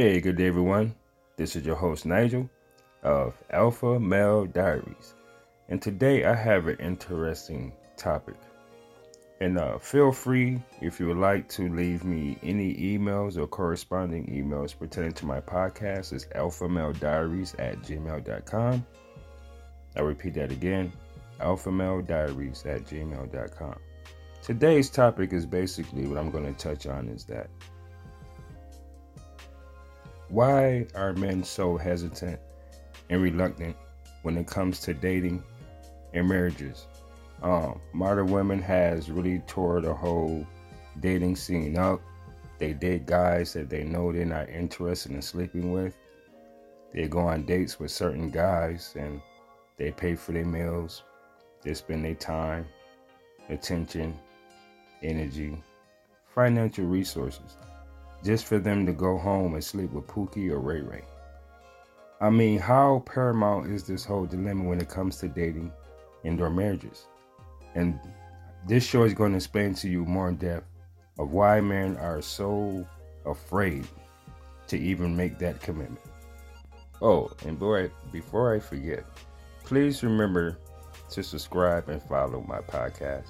Hey, good day, everyone. This is your host, Nigel of Alpha Male Diaries. And today I have an interesting topic. And uh, feel free, if you would like to leave me any emails or corresponding emails pertaining to my podcast, it's alphamalediaries at gmail.com. I'll repeat that again, alphamalediaries at gmail.com. Today's topic is basically what I'm going to touch on is that why are men so hesitant and reluctant when it comes to dating and marriages? Um, modern women has really tore the whole dating scene up. They date guys that they know they're not interested in sleeping with. They go on dates with certain guys and they pay for their meals. They spend their time, attention, energy, financial resources just for them to go home and sleep with Pookie or Ray Ray. I mean, how paramount is this whole dilemma when it comes to dating indoor marriages? And this show is going to explain to you more in depth of why men are so afraid to even make that commitment. Oh, and boy, before I forget, please remember to subscribe and follow my podcast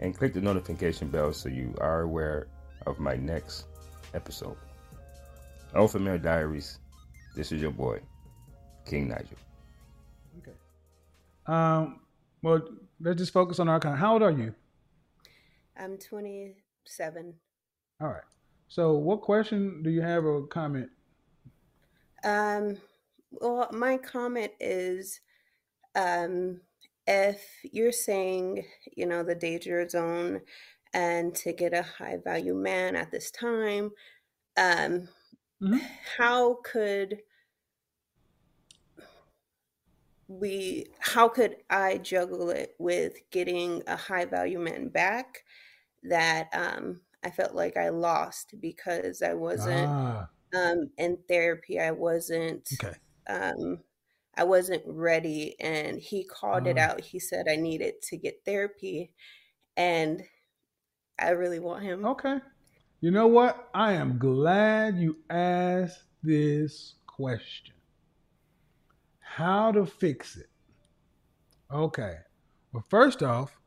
and click the notification bell so you are aware of my next episode. Alpha Male Diaries. This is your boy, King Nigel. Okay. Um. Well, let's just focus on our kind. How old are you? I'm 27. All right. So, what question do you have or comment? Um. Well, my comment is, um, if you're saying, you know, the danger zone and to get a high value man at this time um mm-hmm. how could we how could i juggle it with getting a high value man back that um i felt like i lost because i wasn't ah. um in therapy i wasn't okay um i wasn't ready and he called it ah. out he said i needed to get therapy and I really want him. Okay. You know what? I am glad you asked this question. How to fix it? Okay. Well, first off,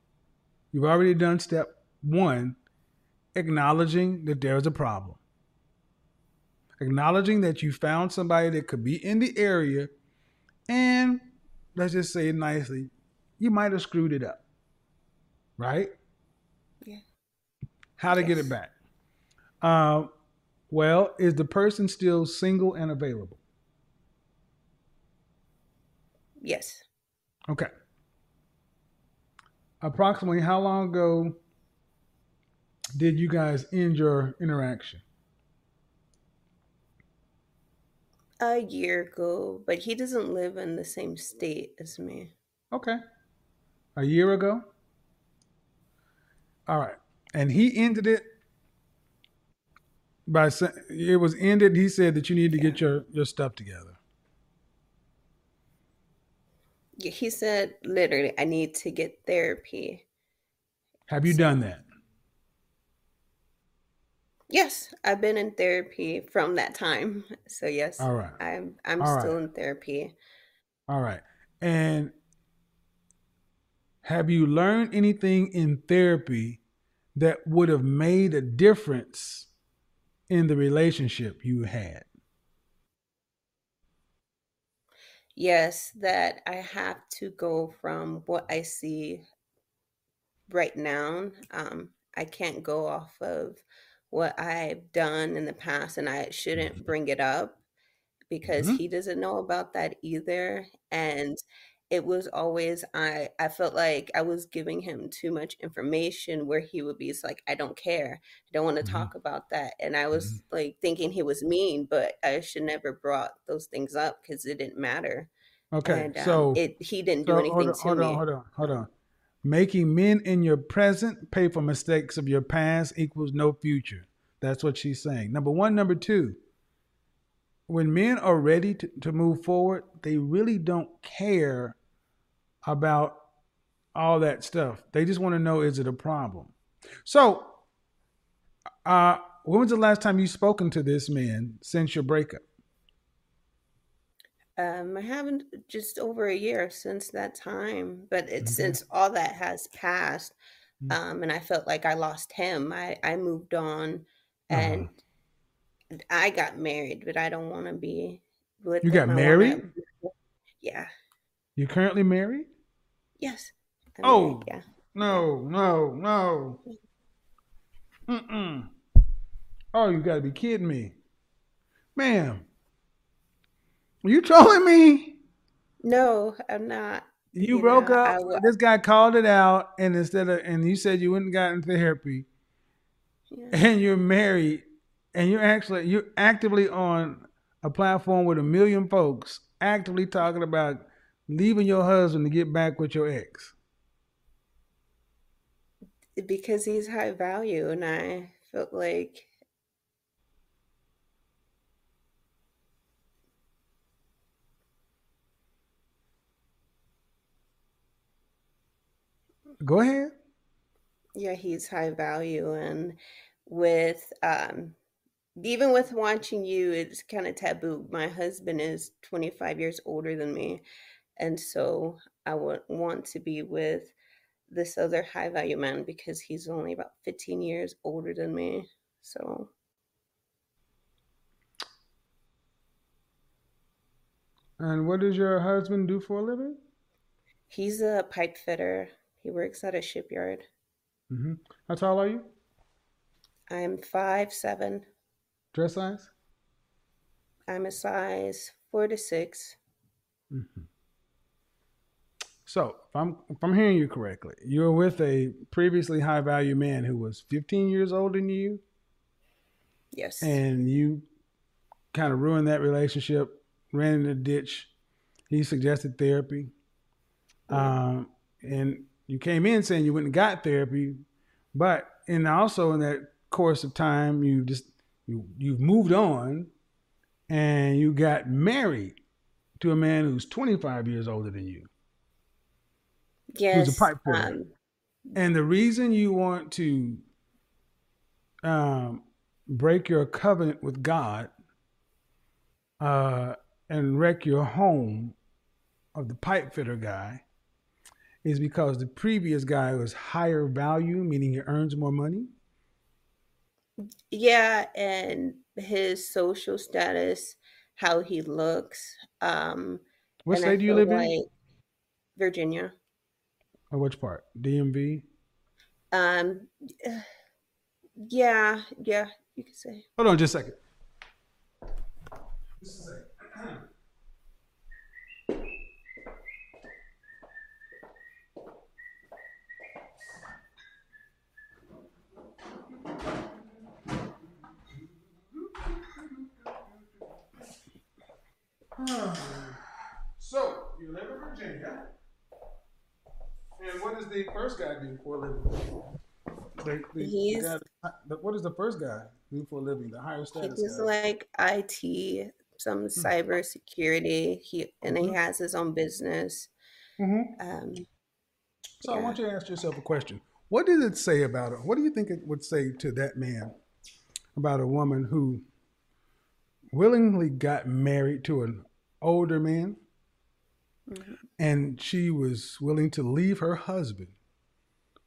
you've already done step one, acknowledging that there's a problem. Acknowledging that you found somebody that could be in the area, and let's just say it nicely, you might have screwed it up. Right? How to yes. get it back? Uh, well, is the person still single and available? Yes. Okay. Approximately how long ago did you guys end your interaction? A year ago, but he doesn't live in the same state as me. Okay. A year ago? All right and he ended it by saying it was ended. He said that you need to yeah. get your your stuff together. Yeah, he said literally, I need to get therapy. Have you so, done that? Yes, I've been in therapy from that time. So yes, all right, I'm I'm all still right. in therapy. All right, and have you learned anything in therapy that would have made a difference in the relationship you had? Yes, that I have to go from what I see right now. Um, I can't go off of what I've done in the past, and I shouldn't mm-hmm. bring it up because mm-hmm. he doesn't know about that either. And it was always I I felt like I was giving him too much information where he would be like I don't care. I don't want to mm-hmm. talk about that. And I was mm-hmm. like thinking he was mean, but I should never brought those things up cuz it didn't matter. Okay. And, um, so it he didn't so do anything hold on, to hold me. on, hold on, hold on. Making men in your present pay for mistakes of your past equals no future. That's what she's saying. Number 1, number 2 when men are ready to, to move forward, they really don't care about all that stuff. They just want to know is it a problem? So, uh, when was the last time you spoken to this man since your breakup? Um, I haven't just over a year since that time, but it's Okay. since all that has passed, Mm. um, and I felt like I lost him. I I moved on, Uh-huh. and I got married, but I don't want to be with You got. Married? wanna, yeah, You're currently married? Yes. I'm Oh. married, yeah. No, no, no. Mm-mm. Oh, you gotta be kidding me. Ma'am. Are you trolling me? No, I'm not. You, You broke know, up. I w- this guy called it out, and instead of and you said you wouldn't gotten therapy, Yeah. and you're married, and you're actually you're actively on a platform with a million folks actively talking about leaving your husband to get back with your ex. because he's high value, and I felt like Go ahead. yeah, he's high value, and with um, even with watching you, it's kind of taboo. My husband is 25 years older than me, and so I would want to be with this other high value man because he's only about 15 years older than me. So And what does your husband do for a living? he's a pipe fitter. He works at a shipyard. Mm-hmm. How tall are you? I'm five seven. Dress size? I'm a size four to six. hmm So, if I'm if I'm hearing you correctly, you were with a previously high value man who was 15 years older than you, Yes. and you kind of ruined that relationship, ran in the ditch. He suggested therapy, um, and you came in saying you went and got therapy, but and also in that course of time, you just you you've moved on, and you got married to a man who's 25 years older than you. Yes. pipe fitter. um, And the reason you want to um, break your covenant with God uh, and wreck your home of the pipe fitter guy is because the previous guy was higher value, meaning he earns more money. yeah, and his social status, how he looks. Um, What state do you feel live in? Virginia. Or which part? DMV? Um, yeah, yeah, you could say. Hold on just a second. Just a second. So, you live in Virginia. And what does the first guy do for a living? The, the He's- guy- the- what does the first guy do for a living? The higher He status guy. like IT, some cyber security. He and he Mhm. has his own business. Mhm. Um, So I want you to ask yourself a question. What did it say about it? What do you think it would say to that man about a woman who willingly got married to an older man mhm. and she was willing to leave her husband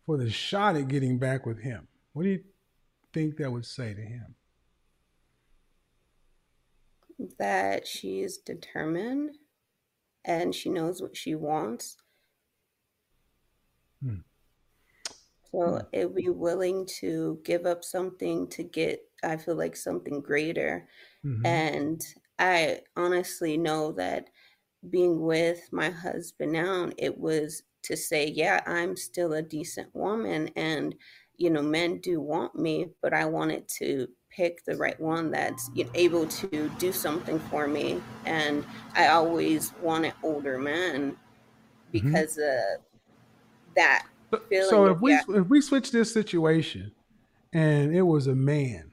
for the shot at getting back with him? What do you think that would say to him? that she's determined and she knows what she wants. Hmm. So Hmm. it be willing to give up something to get, I feel like something greater. Mhm. And I honestly know that being with my husband now, it was to say, yeah, I'm still a decent woman. And, you know, men do want me, but I wanted to pick the right one that's you know, able to do something for me. And I always wanted older men mm-hmm. because of that. Feeling so if we if we switch this situation and it was a man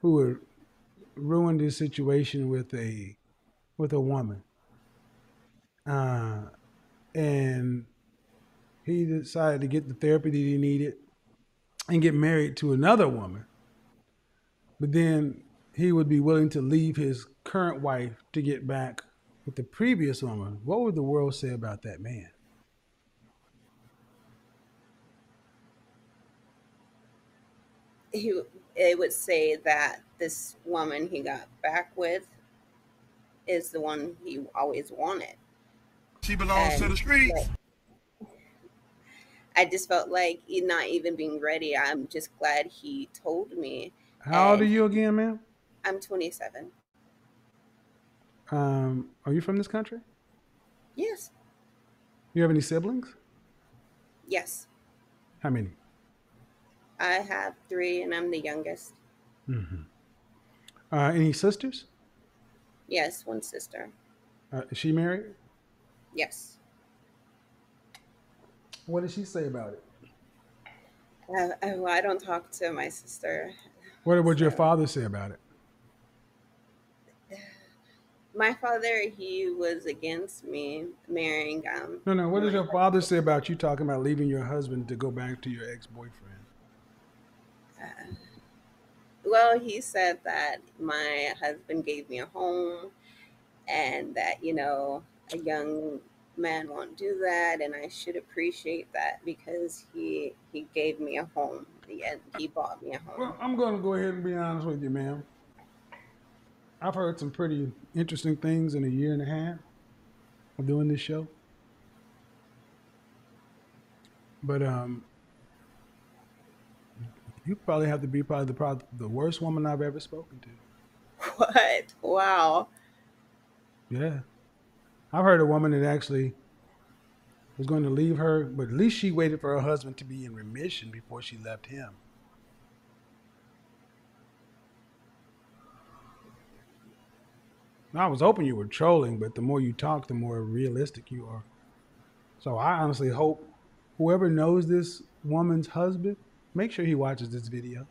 who had ruined his situation with a with a woman uh, and he decided to get the therapy that he needed and get married to another woman but then he would be willing to leave his current wife to get back with the previous woman, what would the world say about that man? He it would say that this woman he got back with is the one he always wanted. She belongs and, to the streets. I just felt like not even being ready. I'm just glad he told me. How old are you again, ma'am? I'm 27. Um, are you from this country? Yes. You have any siblings? Yes. How many? I have three, and I'm the youngest. Mm-hmm. Uh, any sisters? Yes, one sister. Uh, is she married? Yes. What did she say about it? Uh, I, well, I don't talk to my sister. What would your father say about it? My father, he was against me marrying. Um, no, no. What does your father say about you talking about leaving your husband to go back to your ex-boyfriend? Uh, well, he said that my husband gave me a home, and that you know a young man won't do that and i should appreciate that because he he gave me a home and he bought me a home. Well i'm going to go ahead and be honest with you ma'am. I've heard some pretty interesting things in a year and a half of doing this show. But um you probably have to be probably the probably the worst woman i've ever spoken to. What? Wow. Yeah I've heard a woman that actually was going to leave her, but at least she waited for her husband to be in remission before she left him. I was hoping you were trolling, but the more you talk, the more realistic you are. So I honestly hope whoever knows this woman's husband, make sure he watches this video.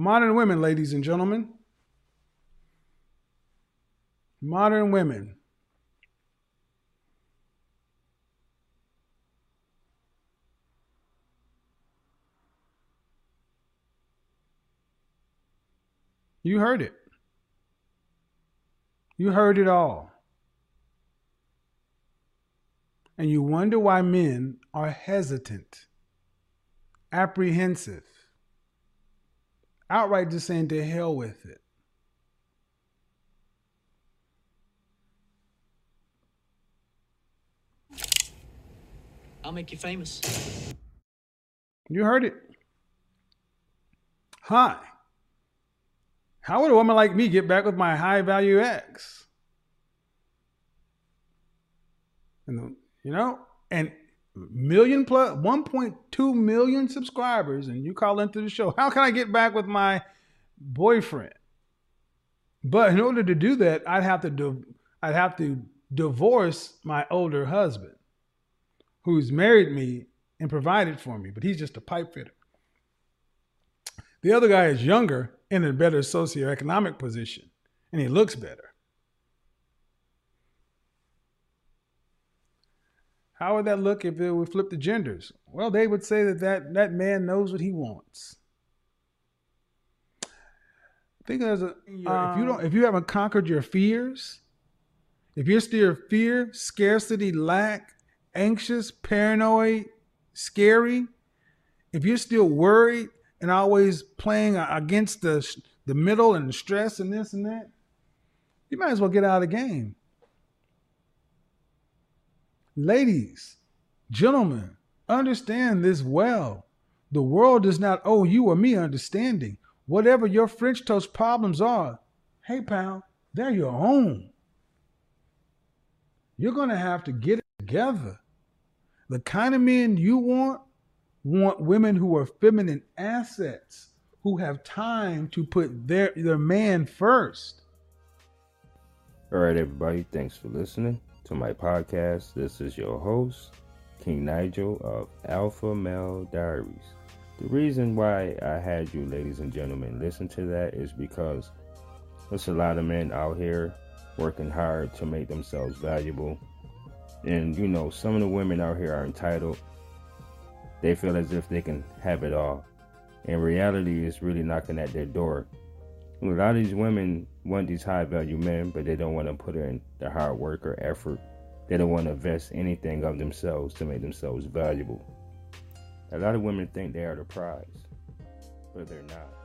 Modern women, ladies and gentlemen. Modern women. You heard it. You heard it all. And you wonder why men are hesitant, apprehensive outright just saying to hell with it. I'll make you famous. You heard it. Hi. How would a woman like me get back with my high value ex? And you know, and million plus 1.2 million subscribers and you call into the show. How can i get back with my boyfriend? But in order to do that i'd have to do i'd have to divorce my older husband who's married me and provided for me but he's just a pipe fitter. The other guy is younger and in a better socioeconomic position and he looks better How would that look if it would flip the genders? Well, they would say that that, that man knows what he wants. Think as a um, if you don't if you haven't conquered your fears, if you're still fear, scarcity, lack, anxious, paranoid, scary, if you're still worried and always playing against the the middle and the stress and this and that, you might as well get out of the game. Ladies, gentlemen, understand this well. The world does not owe you or me understanding. Whatever your French toast problems are, hey, pal, they're your own. You're going to have to get it together. The kind of men you want want women who are feminine assets, who have time to put their, their man first. All right, everybody, thanks for listening to my podcast. This is your host, King Nigel of Alpha Male Diaries. The reason why I had you, ladies and gentlemen, listen to that is because there's a lot of men out here working hard to make themselves valuable. And you know, some of the women out here are entitled. They feel as if they can have it all. And reality is really knocking at their door. A lot of these women want these high value men, but they don't want to put in the hard work or effort. They don't want to invest anything of themselves to make themselves valuable. A lot of women think they are the prize, but they're not.